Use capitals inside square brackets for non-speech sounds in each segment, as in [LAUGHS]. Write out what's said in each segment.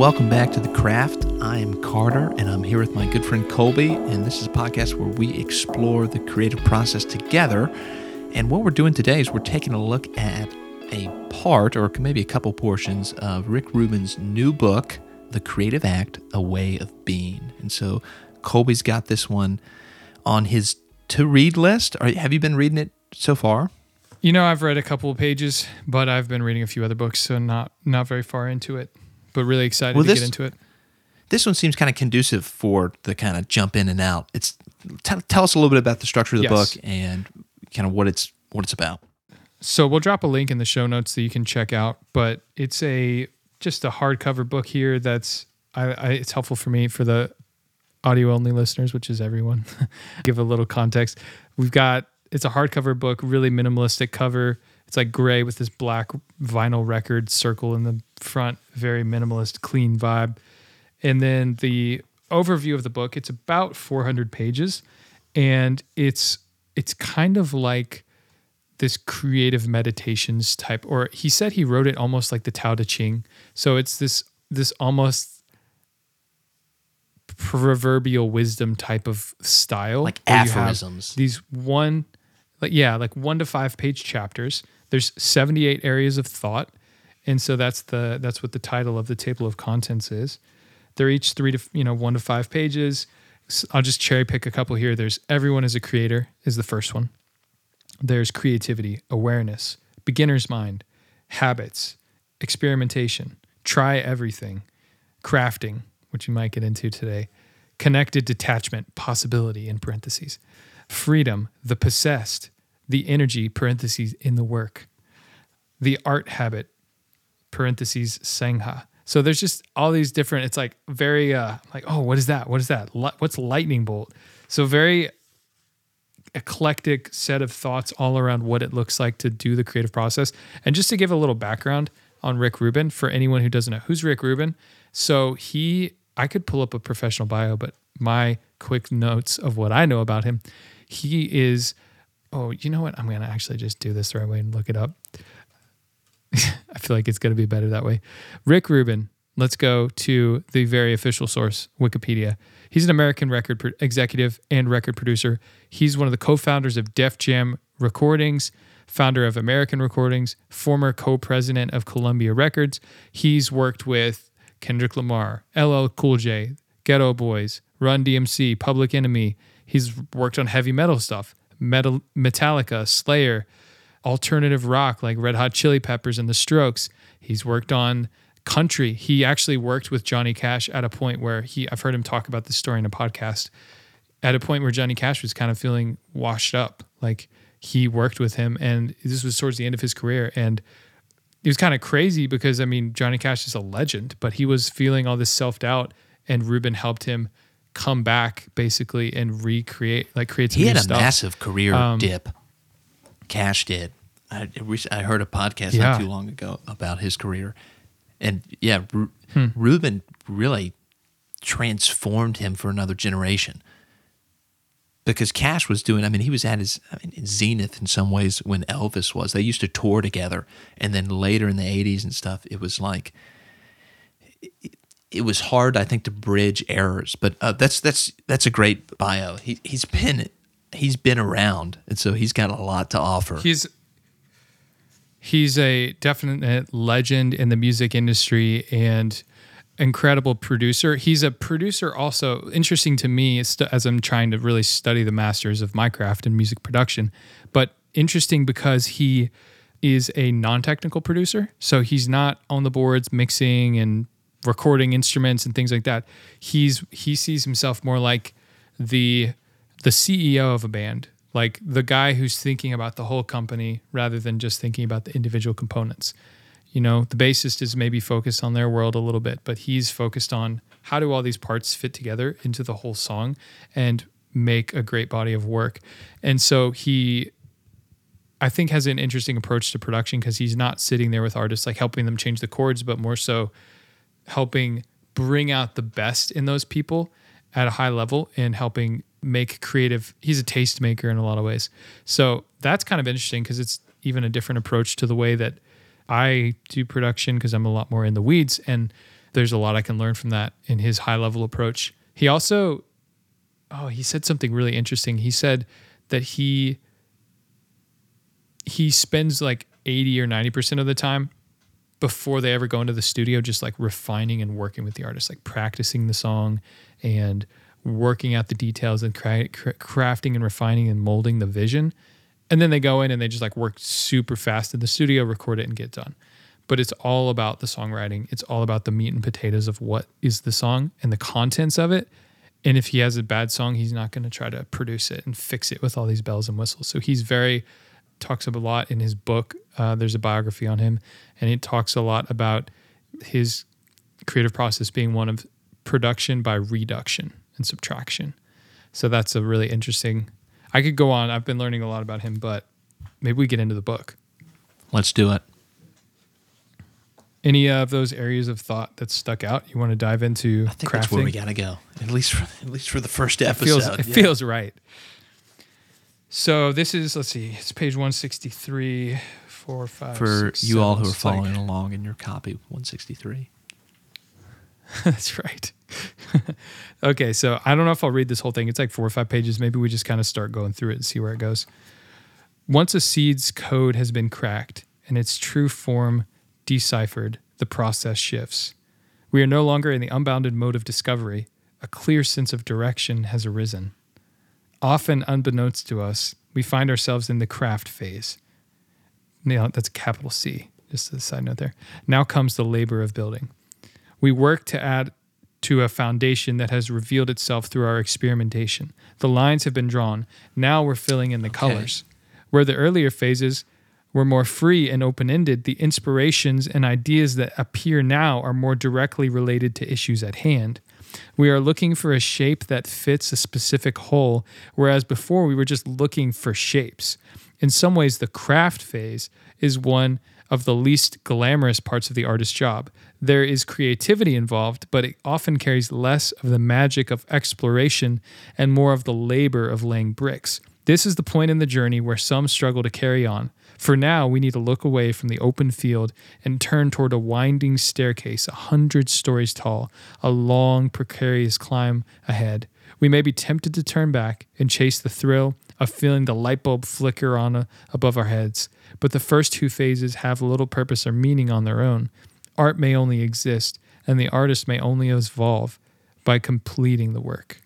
welcome back to The Craft. I'm Carter, and I'm here with my good friend Colby, and this is a podcast where we explore the creative process together. And what we're doing today is we're taking a look at a part, or maybe a couple portions, of Rick Rubin's new book, The Creative Act A Way of Being. And so Colby's got this one on his to read list. Have you been reading it so far? You know, I've read a couple of pages, but I've been reading a few other books, so not not very far into it. But really excited well, to this, get into it. This one seems kind of conducive for the kind of jump in and out. It's t- tell us a little bit about the structure of the yes. book and kind of what it's what it's about. So we'll drop a link in the show notes that you can check out. But it's a just a hardcover book here. That's I, I it's helpful for me for the audio only listeners, which is everyone. [LAUGHS] Give a little context. We've got it's a hardcover book, really minimalistic cover. It's like gray with this black vinyl record circle in the front, very minimalist, clean vibe. And then the overview of the book, it's about 400 pages and it's it's kind of like this creative meditations type or he said he wrote it almost like the Tao Te Ching. So it's this this almost proverbial wisdom type of style. Like aphorisms. These one like yeah, like one to five page chapters. There's 78 areas of thought, and so that's the that's what the title of the table of contents is. They're each three to you know one to five pages. I'll just cherry pick a couple here. There's everyone is a creator is the first one. There's creativity, awareness, beginner's mind, habits, experimentation, try everything, crafting, which we might get into today, connected detachment, possibility in parentheses, freedom, the possessed, the energy, parentheses, in the work, the art habit, parentheses, sangha. So there's just all these different, it's like very, uh, like, oh, what is that? What is that? What's lightning bolt? So very eclectic set of thoughts all around what it looks like to do the creative process. And just to give a little background on Rick Rubin for anyone who doesn't know who's Rick Rubin. So he, I could pull up a professional bio, but my quick notes of what I know about him he is, oh, you know what? I'm going to actually just do this the right way and look it up. [LAUGHS] I feel like it's going to be better that way. Rick Rubin, let's go to the very official source, Wikipedia. He's an American record pro- executive and record producer. He's one of the co founders of Def Jam Recordings, founder of American Recordings, former co president of Columbia Records. He's worked with Kendrick Lamar, LL Cool J, Geto Boys, Run DMC, Public Enemy, He's worked on heavy metal stuff, metal, Metallica, Slayer, alternative rock like Red Hot Chili Peppers and The Strokes. He's worked on country. He actually worked with Johnny Cash at a point where he, I've heard him talk about this story in a podcast, at a point where Johnny Cash was kind of feeling washed up. Like he worked with him, and this was towards the end of his career. And it was kind of crazy because, I mean, Johnny Cash is a legend, but he was feeling all this self doubt, and Rubin helped him come back basically and recreate, like create some He had a stuff. massive career um, dip. Cash did. I, I heard a podcast yeah. not too long ago about his career, and yeah, Ru- hmm. Rubin really transformed him for another generation. Because Cash was doing, I mean, he was at his I mean, zenith in some ways when Elvis was. They used to tour together, and then later in the '80s and stuff, it was like it was hard, I think, to bridge errors. But uh, that's that's that's a great bio. He he's been he's been around, and so he's got a lot to offer. He's he's a definite legend in the music industry and incredible producer. He's a producer also. Interesting to me as I'm trying to really study the masters of my craft and music production, but interesting because he is a non-technical producer. So he's not on the boards mixing and recording instruments and things like that. He's he sees himself more like the the CEO of a band, like the guy who's thinking about the whole company rather than just thinking about the individual components. You know, the bassist is maybe focused on their world a little bit, but he's focused on how do all these parts fit together into the whole song and make a great body of work. And so he I think has an interesting approach to production because he's not sitting there with artists like helping them change the chords, but more so helping bring out the best in those people at a high level and helping make creative he's a tastemaker in a lot of ways so that's kind of interesting because it's even a different approach to the way that i do production because i'm a lot more in the weeds and there's a lot I can learn from that in his high level approach. He also, oh, he said something really interesting. He said that he he spends like 80 or 90% of the time before they ever go into the studio just like refining and working with the artist like practicing the song and working out the details and cra- cra- crafting and refining and molding the vision. And then they go in and they just like work super fast in the studio record it and get done. But it's all about the songwriting. It's all about the meat and potatoes of what is the song and the contents of it. And if he has a bad song he's not going to try to produce it and fix it with all these bells and whistles. So he's very talks a lot in his book. Uh, there's a biography on him, and it talks a lot about his creative process being one of production by reduction and subtraction. So that's a really interesting. I could go on. I've been learning a lot about him, but maybe we get into the book. Let's do it. Any of those areas of thought that stuck out you want to dive into? I think crafting? that's where we got to go. At least for at least for the first It episode. feels, it Yeah. feels right. So this is let's see, it's page one sixty three, four, five. for six, you all who are It's like- following along in your copy 163. [LAUGHS] That's right. [LAUGHS] okay, so I don't know if I'll read this whole thing. It's like four or five pages. Maybe we just kind of start going through it and see where it goes. Once a seed's code has been cracked and its true form deciphered, the process shifts. We are no longer in the unbounded mode of discovery. A clear sense of direction has arisen. Often, unbeknownst to us, we find ourselves in the craft phase. Now, that's capital C, just a side note there. Now comes the labor of building. We work to add to a foundation that has revealed itself through our experimentation. The lines have been drawn. Now we're filling in the colors. Where the earlier phases were more free and open ended, the inspirations and ideas that appear now are more directly related to issues at hand. We are looking for a shape that fits a specific hole, whereas before we were just looking for shapes. In some ways, the craft phase is one of the least glamorous parts of the artist's job. There is creativity involved, but it often carries less of the magic of exploration and more of the labor of laying bricks. This is the point in the journey where some struggle to carry on. For now, we need to look away from the open field and turn toward a winding staircase a hundred stories tall, a long, precarious climb ahead. We may be tempted to turn back and chase the thrill of feeling the light bulb flicker on a, above our heads, but the first two phases have little purpose or meaning on their own. Art may only exist, and the artist may only evolve by completing the work.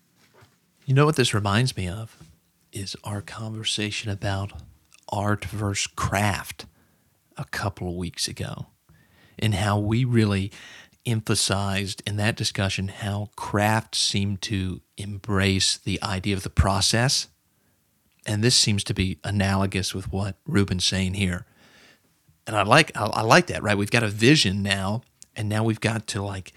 You know what this reminds me of is our conversation about art versus craft a couple of weeks ago, and how we really emphasized in that discussion how craft seemed to embrace the idea of the process. And this seems to be analogous with what Rubin's saying here. And I like I, I like that, right? We've got a vision now, and now we've got to like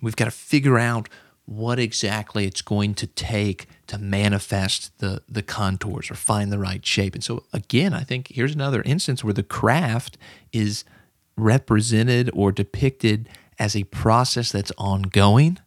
we've got to figure out what exactly it's going to take to manifest the the contours or find the right shape. And so again, I think here's another instance where the craft is represented or depicted as a process that's ongoing,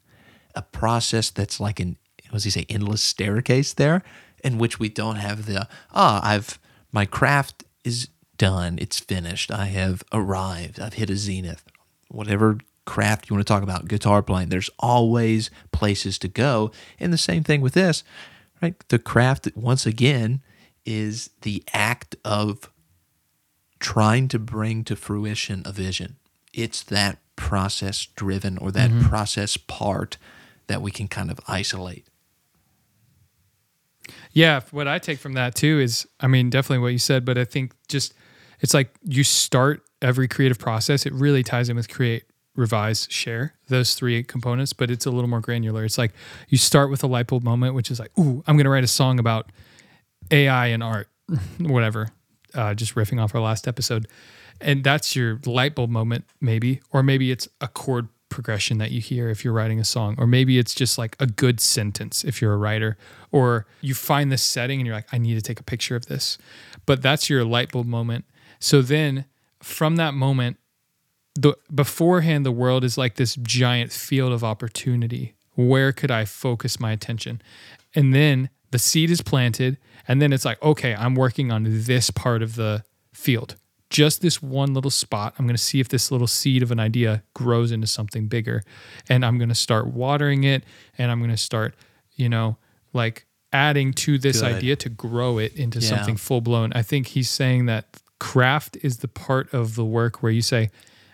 a process that's like an what does he say, endless staircase there, in which we don't have the ah, I've my craft is done, it's finished, I have arrived, I've hit a zenith. Whatever craft you want to talk about, guitar playing, there's always places to go. And the same thing with this, right? The craft, once again, is the act of trying to bring to fruition a vision. It's that process driven or that mm-hmm. process part that we can kind of isolate. Yeah, what I take from that too is, I mean, definitely what you said, but I think just it's like you start every creative process. It really ties in with create, revise, share those three components, but it's a little more granular. It's like you start with a light bulb moment, which is like, ooh, I'm going to write a song about AI and art, [LAUGHS] whatever. Uh, just riffing off our last episode, and that's your light bulb moment, maybe, or maybe it's a chord progression that you hear if you're writing a song, or maybe it's just like a good sentence if you're a writer, or you find this setting and you're like, I need to take a picture of this. But that's your light bulb moment. So then from that moment, the beforehand the world is like this giant field of opportunity. Where could I focus my attention? And then the seed is planted, and then it's like, okay, I'm working on this part of the field. just this one little spot. I'm going to see if this little seed of an idea grows into something bigger. And I'm going to start watering it and I'm going to start, you know, like adding to this Good. idea to grow it into Yeah. something full blown. I think he's saying that craft is the part of the work where you say,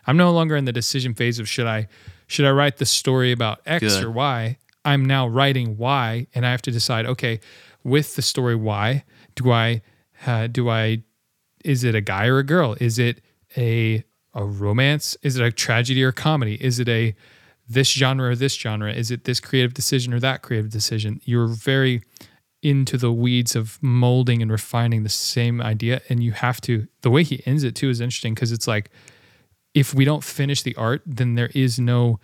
I'm no longer in the decision phase of should I should I write the story about X Good. or Y? I'm now writing Y and I have to decide, okay, with the story Y, do I uh, do I is it a guy or a girl? Is it a a romance? Is it a tragedy or comedy? Is it a this genre or this genre? Is it this creative decision or that creative decision? You're very into the weeds of molding and refining the same idea and you have to the way he ends it too is interesting because it's like if we don't finish the art then there is no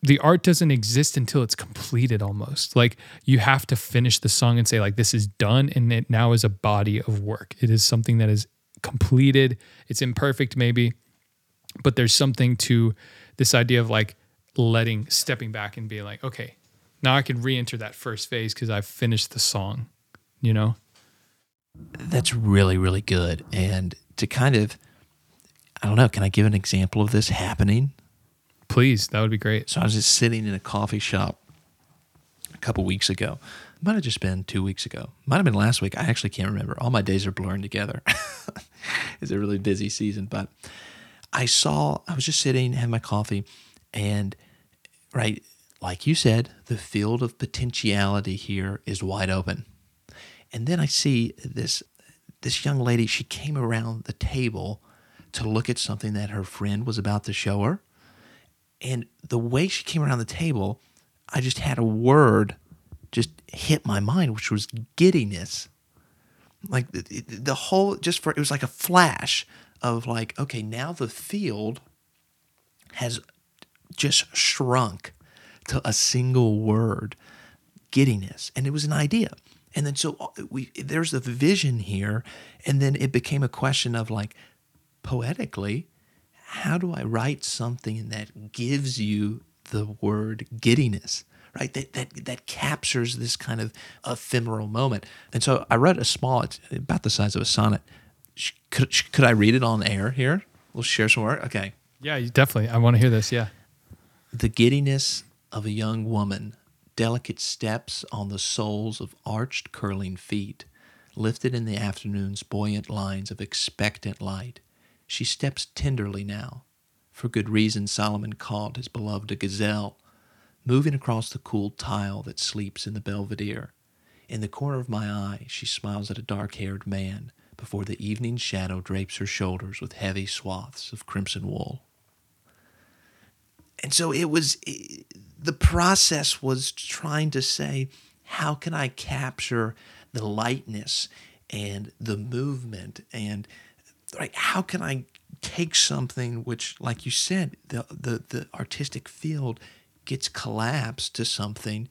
the art doesn't exist until it's completed almost. Like you have to finish the song and say like this is done and it now is a body of work. It is something that is completed. It's imperfect maybe but there's something to this idea of like letting stepping back and being like okay now i can re-enter that first phase because i've finished the song you know? That's really, really good. And to kind of, I don't know, can I give an example of this happening? please that would be great So I was just sitting in a coffee shop a couple weeks ago. Might have just been two weeks ago. Might have been last week. I actually can't remember. All my days are blurring together. [LAUGHS] it's a really busy season. But I saw, I was just sitting, having my coffee, and right, like you said, the field of potentiality here is wide open. And then I see this this young lady, she came around the table to look at something that her friend was about to show her. And the way she came around the table, I just had a word just hit my mind, which was giddiness. Like the, the- whole, just for, it was like a flash of like, okay, now the field has just shrunk to a single word giddiness and it was an idea and then so uh, we there's a vision here and then it became a question of like poetically how do i write something that gives you the word giddiness right? That that, that captures this kind of ephemeral moment. And so i read a small it's about the size of a sonnet. Could, could i read it on air here? We'll share some work? Okay. Yeah definitely i want to hear this yeah. The giddiness of a young woman, delicate steps on the soles of arched curling feet, lifted in the afternoon's buoyant lines of expectant light. She steps tenderly now. For good reason, Solomon called his beloved a gazelle, moving across the cool tile that sleeps in the belvedere. In the corner of my eye, she smiles at a dark haired man before the evening shadow drapes her shoulders with heavy swaths of crimson wool and so it was the process was trying to say how can i capture the lightness and the movement and like how can i take something which like you said the the, the artistic field gets collapsed to something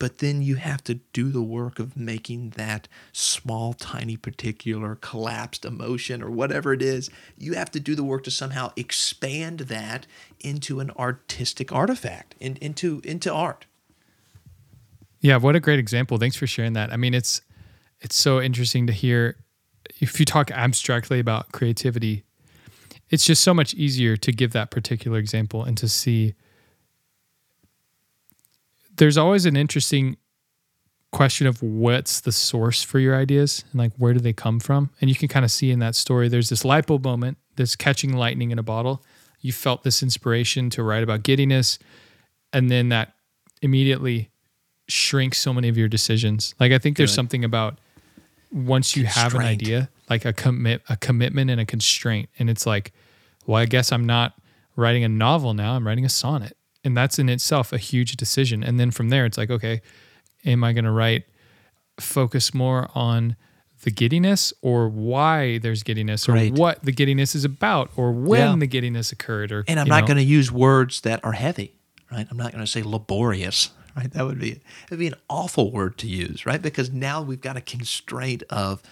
but then you have to do the work of making that small, tiny, particular collapsed emotion or whatever it is. You have to do the work to somehow expand that into an artistic artifact, in, into into art. Yeah, what a great example. Thanks for sharing that. I mean, it's it's so interesting to hear if you talk abstractly about creativity, it's just so much easier to give that particular example and to see there's always an interesting question of what's the source for your ideas and like where do they come from? And you can kind of see in that story there's this light bulb moment this catching lightning in a bottle. You felt this inspiration to write about giddiness and then that immediately shrinks so many of your decisions. Like i think there's Good. something about once you have an idea like a commit a commitment and a constraint and it's like well i guess i'm not writing a novel now i'm writing a sonnet and that's in itself a huge decision and then from there it's like okay am i going to write focus more on the giddiness or why there's giddiness or Right. what the giddiness is about or when Yeah. the giddiness occurred or And I'm not going to use words that are heavy, right? I'm not going to say laborious, right? That would be it would be an awful word to use, right? Because now we've got a constraint of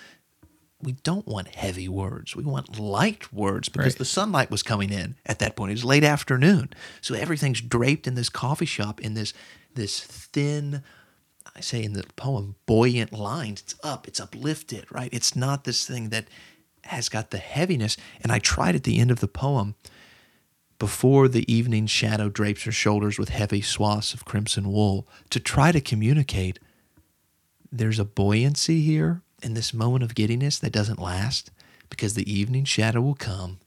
we don't want heavy words. We want light words because Right. the sunlight was coming in at that point. It was late afternoon. So everything's draped in this coffee shop in this this thin I say in the poem buoyant lines. It's up, it's uplifted, right? It's not this thing that has got the heaviness. And I tried at the end of the poem, before the evening shadow drapes her shoulders with heavy swaths of crimson wool, to try to communicate there's a buoyancy here in this moment of giddiness that doesn't last because the evening shadow will come.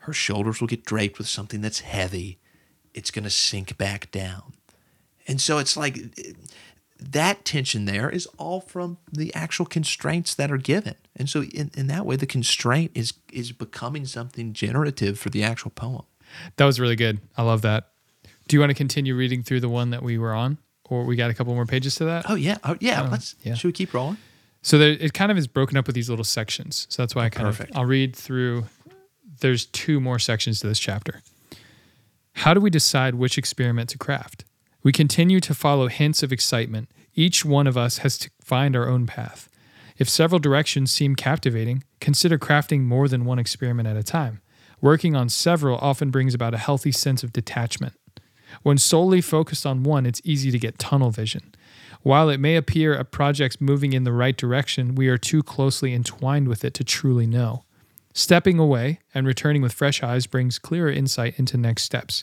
Her shoulders will get draped with something that's heavy. It's going to sink back down. And so it's like that tension there is all from the actual constraints that are given. And so in, in that way, the constraint is is becoming something generative for the actual poem. That was really good. I love that. Do you want to continue reading through the one that we were on? Or we got a couple more pages to that? Oh yeah. Oh yeah. Um, Let's yeah. should we keep rolling? So there, it kind of is broken up with these little sections. So that's why I kind Perfect. of I'll read through. There's two more sections to this chapter. How do we decide which experiment to craft? We continue to follow hints of excitement. Each one of us has to find our own path. If several directions seem captivating, consider crafting more than one experiment at a time. Working on several often brings about a healthy sense of detachment. When solely focused on one, it's easy to get tunnel vision. While it may appear a project's moving in the right direction, we are too closely entwined with it to truly know. Stepping away and returning with fresh eyes brings clearer insight into next steps.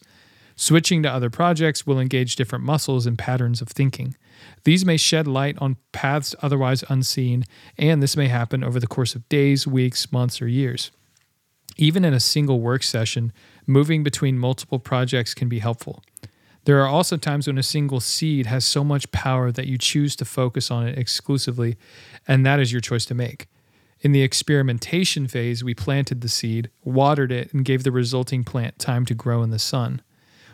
Switching to other projects will engage different muscles and patterns of thinking. These may shed light on paths otherwise unseen, and this may happen over the course of days, weeks, months, or years. Even in a single work session, moving between multiple projects can be helpful. There are also times when a single seed has so much power that you choose to focus on it exclusively, and that is your choice to make. In the experimentation phase, we planted the seed, watered it, and gave the resulting plant time to grow in the sun.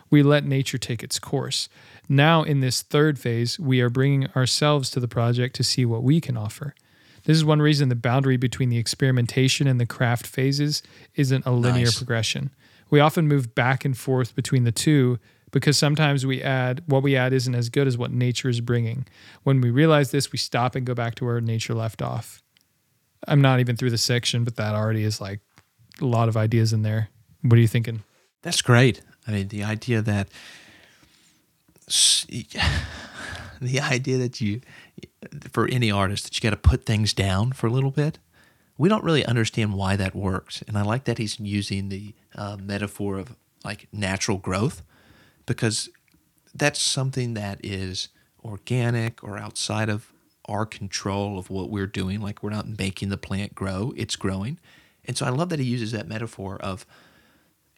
We let nature take its course. Now, in this third phase, we are bringing ourselves to the project to see what we can offer. This is one reason the boundary between the experimentation and the craft phases isn't a linear Nice. progression. We often move back and forth between the two because sometimes we add what we add isn't as good as what nature is bringing. When we realize this, we stop and go back to where nature left off. I'm not even through the section, but that already is like a lot of ideas in there. What are you thinking? That's great. I mean, the idea that [SIGHS] the idea that you for any artist that you got to put things down for a little bit. We don't really understand why that works, and I like that he's using the uh, metaphor of like natural growth because that's something that is organic or outside of our control of what we're doing. Like we're not making the plant grow; it's growing, and so I love that he uses that metaphor of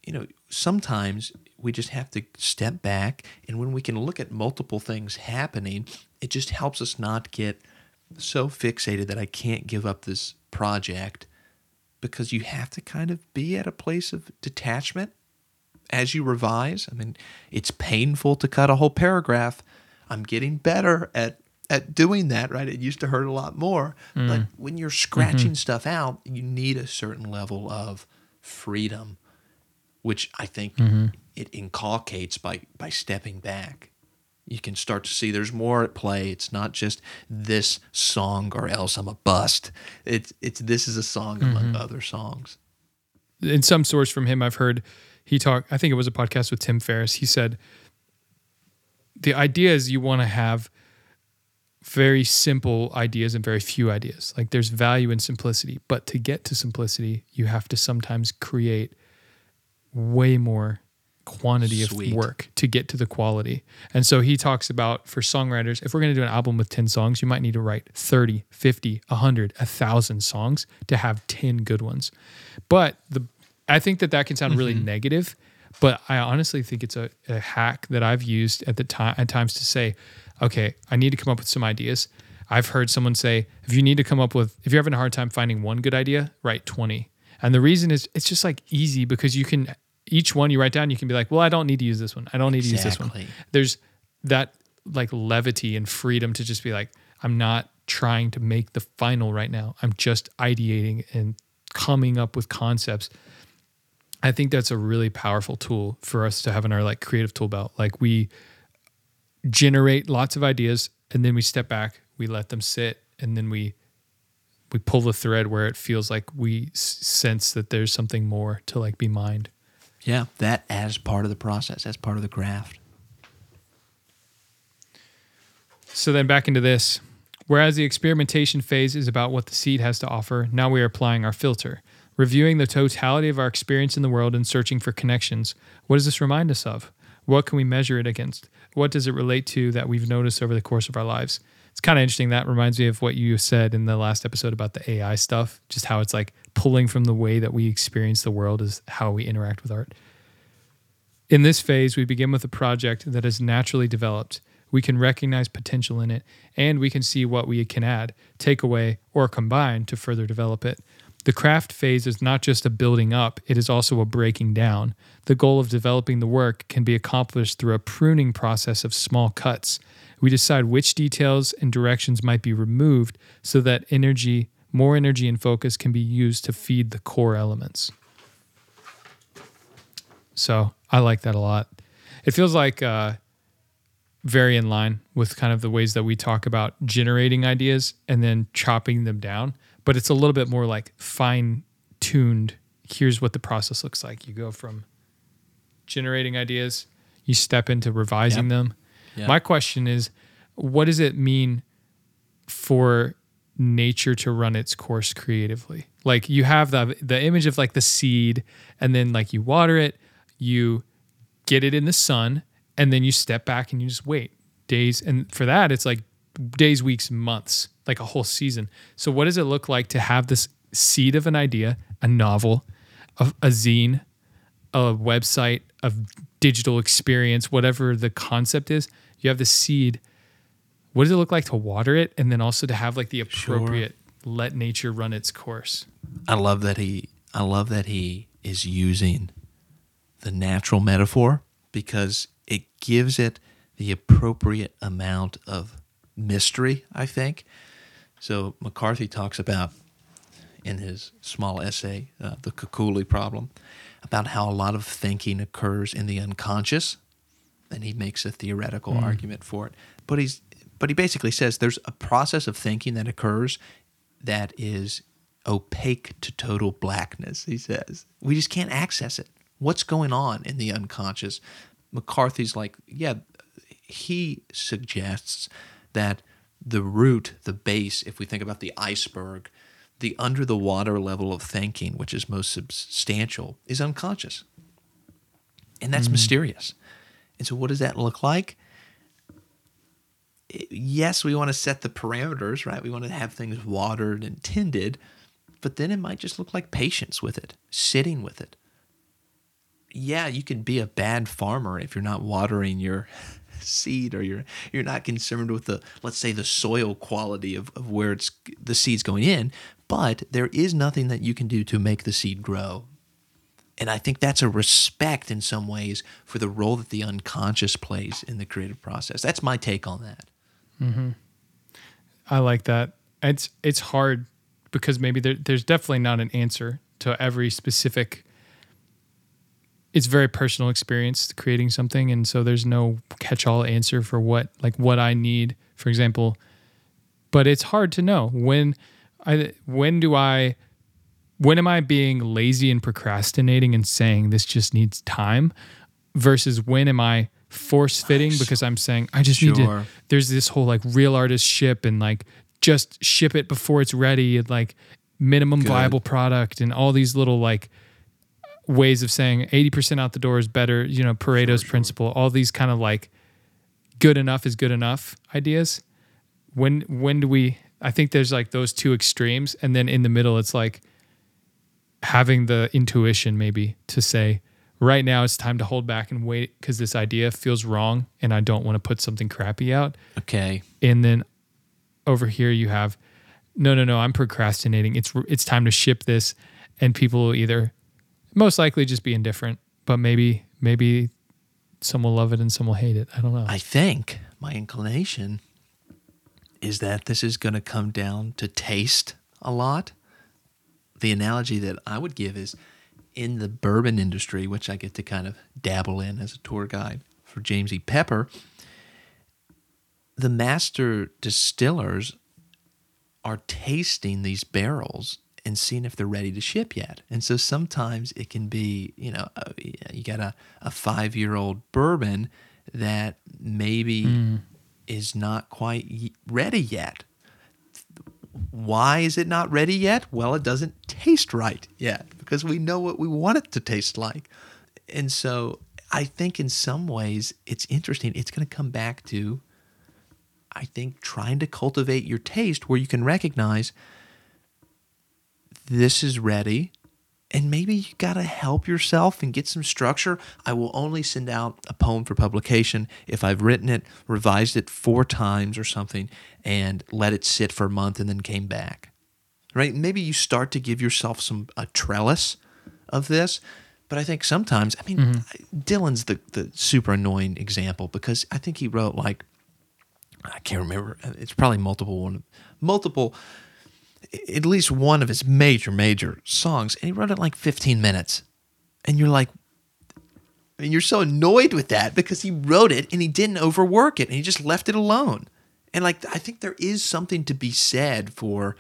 you know, sometimes we just have to step back, and when we can look at multiple things happening, it just helps us not get so fixated that I can't give up this project because you have to kind of be at a place of detachment as you revise. I mean, it's painful to cut a whole paragraph. I'm getting better at at doing that, right? It used to hurt a lot more. Mm. But when you're scratching mm-hmm. stuff out, you need a certain level of freedom which I think mm-hmm. it inculcates by by stepping back. You can start to see there's more at play. It's not just this song or else I'm a bust. It's it's this is a song among mm-hmm. other songs. in some source from him I've heard he talk I think it was a podcast with Tim Ferriss. He said the idea is you want to have very simple ideas and very few ideas. Like there's value in simplicity, but to get to simplicity, you have to sometimes create way more quantity Sweet. of work to get to the quality. And so he talks about for songwriters, if we're going to do an album with 10 songs, you might need to write 30, 50, 100, 1000 songs to have 10 good ones. But the I think that that can sound really mm-hmm. negative, but I honestly think it's a, a hack that I've used at the time at times to say, okay, I need to come up with some ideas. I've heard someone say, if you need to come up with, if you're having a hard time finding one good idea, write 20. And the reason is it's just like easy because you can, each one you write down, you can be like, well, I don't need to use this one. I don't need to use this one. There's that like levity and freedom to just be like, I'm not trying to make the final right now. I'm just ideating and coming up with concepts. I think that's a really powerful tool for us to have in our like creative tool belt. Like we generate lots of ideas and then we step back, we let them sit, and then we we pull the thread where it feels like we sense that there's something more to like be mined. Yeah, that as part of the process, as part of the craft. So then back into this. Whereas the experimentation phase is about what the seed has to offer, now we are applying our filter, reviewing the totality of our experience in the world and searching for connections. What does this remind us of? What can we measure it against? What does it relate to that we've noticed over the course of our lives? It's kind of interesting. That reminds me of what you said in the last episode about the AI stuff, just how it's like pulling from the way that we experience the world is how we interact with art. In this phase, we begin with a project that is naturally developed. We can recognize potential in it, and we can see what we can add, take away, or combine to further develop it. The craft phase is not just a building up, it is also a breaking down. The goal of developing the work can be accomplished through a pruning process of small cuts. We decide which details and directions might be removed so that energy, more energy and focus can be used to feed the core elements. So I like that a lot. It feels like uh, very in line with kind of the ways that we talk about generating ideas and then chopping them down but it's a little bit more like fine tuned. Here's what the process looks like. You go from generating ideas, you step into revising yep. them. Yep. My question is, what does it mean for nature to run its course creatively? Like you have the the image of like the seed, and then like you water it, you get it in the sun, and then you step back and you just wait days. And for that, it's like days, weeks, months, like a whole season. So, what does it look like to have this seed of an idea, a novel, a, a zine, a website, a digital experience, whatever the concept is? You have the seed. What does it look like to water it, and then also to have like the appropriate sure. let nature run its course? I love that he. I love that he is using the natural metaphor because it gives it the appropriate amount of mystery, I think. So McCarthy talks about in his small essay, uh, The Kekulé Problem, about how a lot of thinking occurs in the unconscious. And he makes a theoretical mm. argument for it. But he's but he basically says there's a process of thinking that occurs that is opaque to total blackness, he says. We just can't access it. What's going on in the unconscious? McCarthy's like, yeah, he suggests that the root, the base, if we think about the iceberg, the under the water level of thinking, which is most substantial, is unconscious. And that's mm-hmm. mysterious. And so, what does that look like? Yes, we want to set the parameters, right? We want to have things watered and tended, but then it might just look like patience with it, sitting with it. Yeah, you can be a bad farmer if you're not watering your [LAUGHS] seed or you're you're not concerned with the let's say the soil quality of, of where it's the seed's going in but there is nothing that you can do to make the seed grow and i think that's a respect in some ways for the role that the unconscious plays in the creative process that's my take on that mm-hmm. i like that. It's it's hard because maybe there, there's definitely not an answer to every specific it's very personal experience creating something. And so there's no catch-all answer for what like what i need for example. But it's hard to know when i when do i when am i being lazy and procrastinating and saying this just needs time versus when am i force fitting nice. because i'm saying i just sure. need to there's this whole like real artist ship and like just ship it before it's ready and like minimum Good. viable product and all these little like ways of saying 80% out the door is better, you know, Pareto's sure, principle, all these kind of like good enough is good enough ideas. When when do we I think there's like those two extremes and then in the middle it's like having the intuition maybe to say right now it's time to hold back and wait cuz this idea feels wrong and I don't want to put something crappy out. Okay. And then over here you have no no no I'm procrastinating. It's it's time to ship this and people will either most likely just be indifferent, but maybe maybe some will love it and some will hate it. I don't know. I think my inclination is that this is going to come down to taste a lot. The analogy that I would give is in the bourbon industry, which I get to kind of dabble in as a tour guide for James E. Pepper, the master distillers are tasting these barrels and seeing if they're ready to ship yet. And so sometimes it can be, you know, uh, you got a, a five year old bourbon that maybe mm. is not quite ready yet. Why is it not ready yet? Well, it doesn't taste right yet because we know what we want it to taste like. And so I think in some ways it's interesting. It's going to come back to, I think, trying to cultivate your taste where you can recognize this is ready. And maybe you got to help yourself and get some structure. I will only send out a poem for publication if I've written it, revised it four times or something, and let it sit for a month and then came back. Right? Maybe you start to give yourself some a trellis of this. But I think sometimes, I mean, mm-hmm. Dylan's the, the super annoying example because I think he wrote like, I can't remember. It's probably multiple one, multiple at least one of his major, major songs, and he wrote it like 15 minutes. And you're like, and you're so annoyed with that because he wrote it and he didn't overwork it and he just left it alone. And like, I think there is something to be said for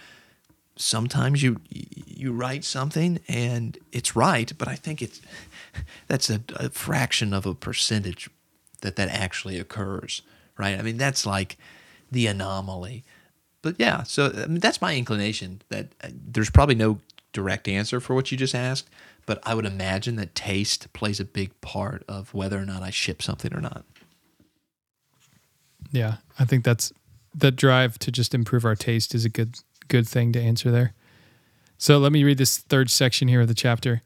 sometimes you you write something and it's right, but I think it's [LAUGHS] that's a, a fraction of a percentage that that actually occurs, right? I mean, that's like the anomaly but yeah, so I mean, that's my inclination that uh, there's probably no direct answer for what you just asked, but I would imagine that taste plays a big part of whether or not I ship something or not. Yeah, I think that's that drive to just improve our taste is a good good thing to answer there. So let me read this third section here of the chapter.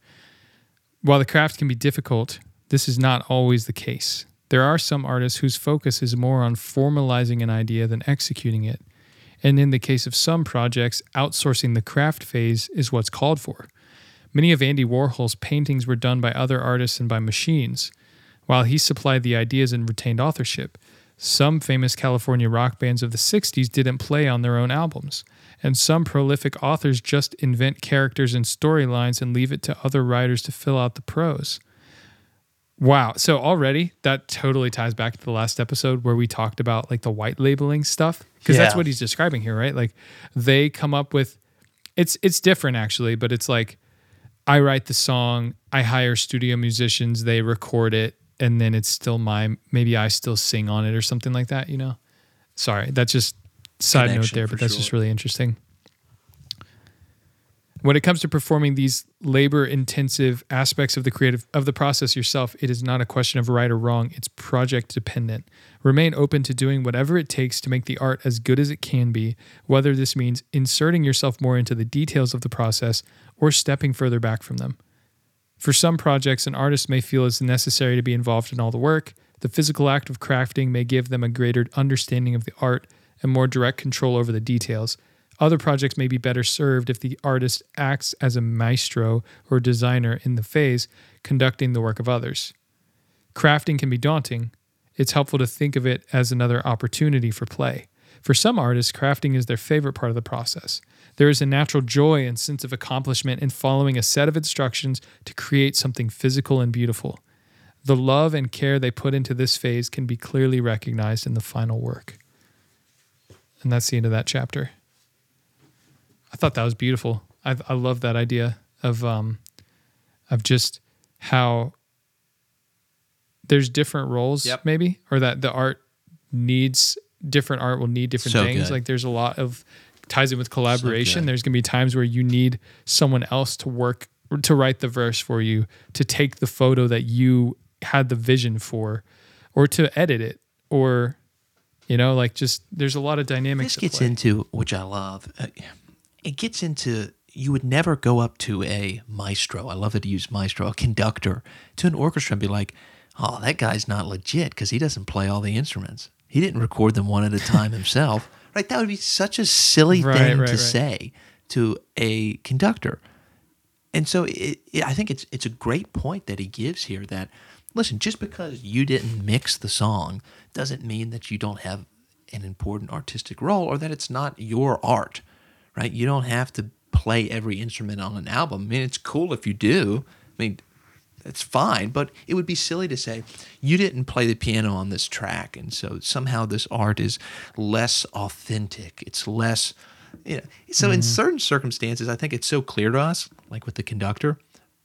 While the craft can be difficult, this is not always the case. There are some artists whose focus is more on formalizing an idea than executing it and in the case of some projects, outsourcing the craft phase is what's called for. Many of Andy Warhol's paintings were done by other artists and by machines, while he supplied the ideas and retained authorship. Some famous California rock bands of the 60s didn't play on their own albums, and some prolific authors just invent characters and storylines and leave it to other writers to fill out the prose. Wow. So already that totally ties back to the last episode where we talked about like the white labeling stuff because yeah. that's what he's describing here, right? Like they come up with it's it's different actually, but it's like I write the song, I hire studio musicians, they record it and then it's still my maybe I still sing on it or something like that, you know. Sorry, that's just side Connection note there, but that's sure. just really interesting. When it comes to performing these labor intensive aspects of the creative of the process yourself, it is not a question of right or wrong, it's project dependent. Remain open to doing whatever it takes to make the art as good as it can be, whether this means inserting yourself more into the details of the process or stepping further back from them. For some projects, an artist may feel it's necessary to be involved in all the work. The physical act of crafting may give them a greater understanding of the art and more direct control over the details. Other projects may be better served if the artist acts as a maestro or designer in the phase, conducting the work of others. Crafting can be daunting. It's helpful to think of it as another opportunity for play. For some artists, crafting is their favorite part of the process. There is a natural joy and sense of accomplishment in following a set of instructions to create something physical and beautiful. The love and care they put into this phase can be clearly recognized in the final work. And that's the end of that chapter. I thought that was beautiful. I I love that idea of um of just how there's different roles yep. maybe or that the art needs different art will need different so things. Good. Like there's a lot of ties in with collaboration. So there's going to be times where you need someone else to work to write the verse for you, to take the photo that you had the vision for or to edit it or you know like just there's a lot of dynamics this gets into which i love uh, it gets into you would never go up to a maestro. I love it to use maestro, a conductor, to an orchestra and be like, "Oh, that guy's not legit because he doesn't play all the instruments. He didn't record them one at a time himself." [LAUGHS] right? That would be such a silly right, thing right, to right. say to a conductor. And so it, it, I think it's it's a great point that he gives here that listen, just because you didn't mix the song doesn't mean that you don't have an important artistic role or that it's not your art right? You don't have to play every instrument on an album. I mean, it's cool if you do. I mean, it's fine, but it would be silly to say you didn't play the piano on this track, and so somehow this art is less authentic. It's less, you know. So mm-hmm. in certain circumstances, I think it's so clear to us, like with the conductor.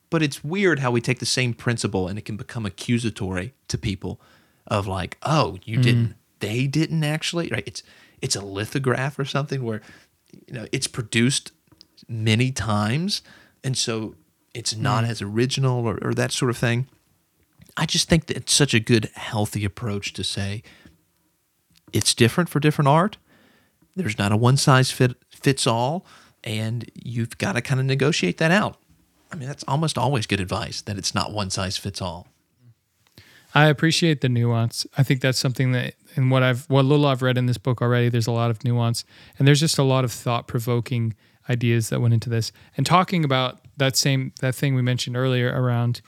But it's weird how we take the same principle and it can become accusatory to people of like, oh, you mm-hmm. didn't, they didn't actually, right? It's it's a lithograph or something where you know, it's produced many times, and so it's not hmm. as original or, or that sort of thing. I just think that it's such a good, healthy approach to say it's different for different art. There's not a one size fit, fits all, and you've got to kind of negotiate that out. I mean, that's almost always good advice that it's not one size fits all. I appreciate the nuance. I think that's something that, in what I've, what little I've read in this book already, there's a lot of nuance, and there's just a lot of thought provoking ideas that went into this. And talking about that same that thing we mentioned earlier around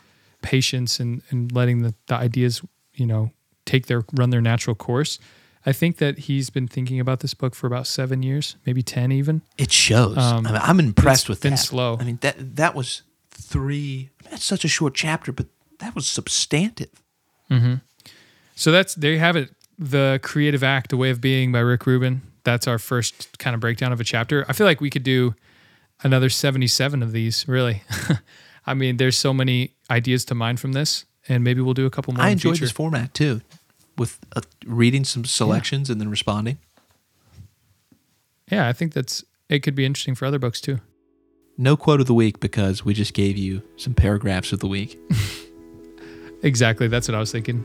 patience and and letting the, the ideas, you know, take their run their natural course. I think that he's been thinking about this book for about seven years, maybe ten even. It shows. Um, I mean, I'm impressed with been that. slow. I mean, that that was three. I mean, that's such a short chapter, but that was substantive. So that's there you have it. The Creative Act, A Way of Being by Rick Rubin. That's our first kind of breakdown of a chapter. I feel like we could do another 77 of these, really. [LAUGHS] I mean, there's so many ideas to mine from this, and maybe we'll do a couple more. I in the enjoyed this format too, with uh, reading some selections and then responding. Yeah, I think that's it could be interesting for other books too. No quote of the week because we just gave you some paragraphs of the week. [LAUGHS] Exactly, that's what I was thinking.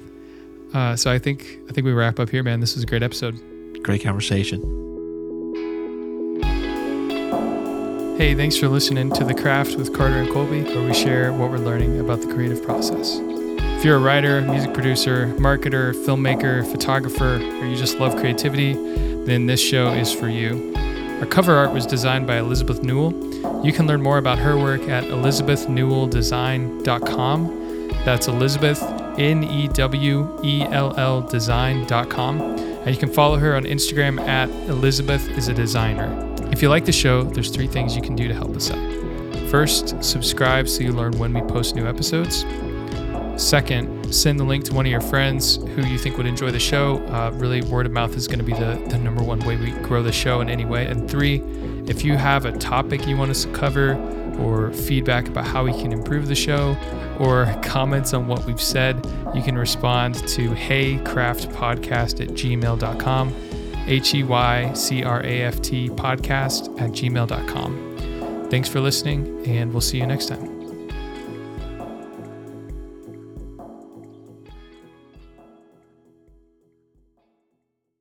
Uh, so I think I think we wrap up here, man. This was a great episode. Great conversation. Hey, thanks for listening to The Craft with Carter and Colby, where we share what we're learning about the creative process. If you're a writer, music producer, marketer, filmmaker, photographer, or you just love creativity, then this show is for you. Our cover art was designed by Elizabeth Newell. You can learn more about her work at elizabethnewelldesign.com. That's Elizabeth, N E W E L L design.com. And you can follow her on Instagram at Elizabeth is a designer. If you like the show, there's three things you can do to help us out. First, subscribe so you learn when we post new episodes. Second, send the link to one of your friends who you think would enjoy the show. Uh, really, word of mouth is going to be the, the number one way we grow the show in any way. And three, if you have a topic you want us to cover, or feedback about how we can improve the show, or comments on what we've said, you can respond to heycraftpodcast at gmail.com, H E Y C R A F T podcast at gmail.com. Thanks for listening, and we'll see you next time.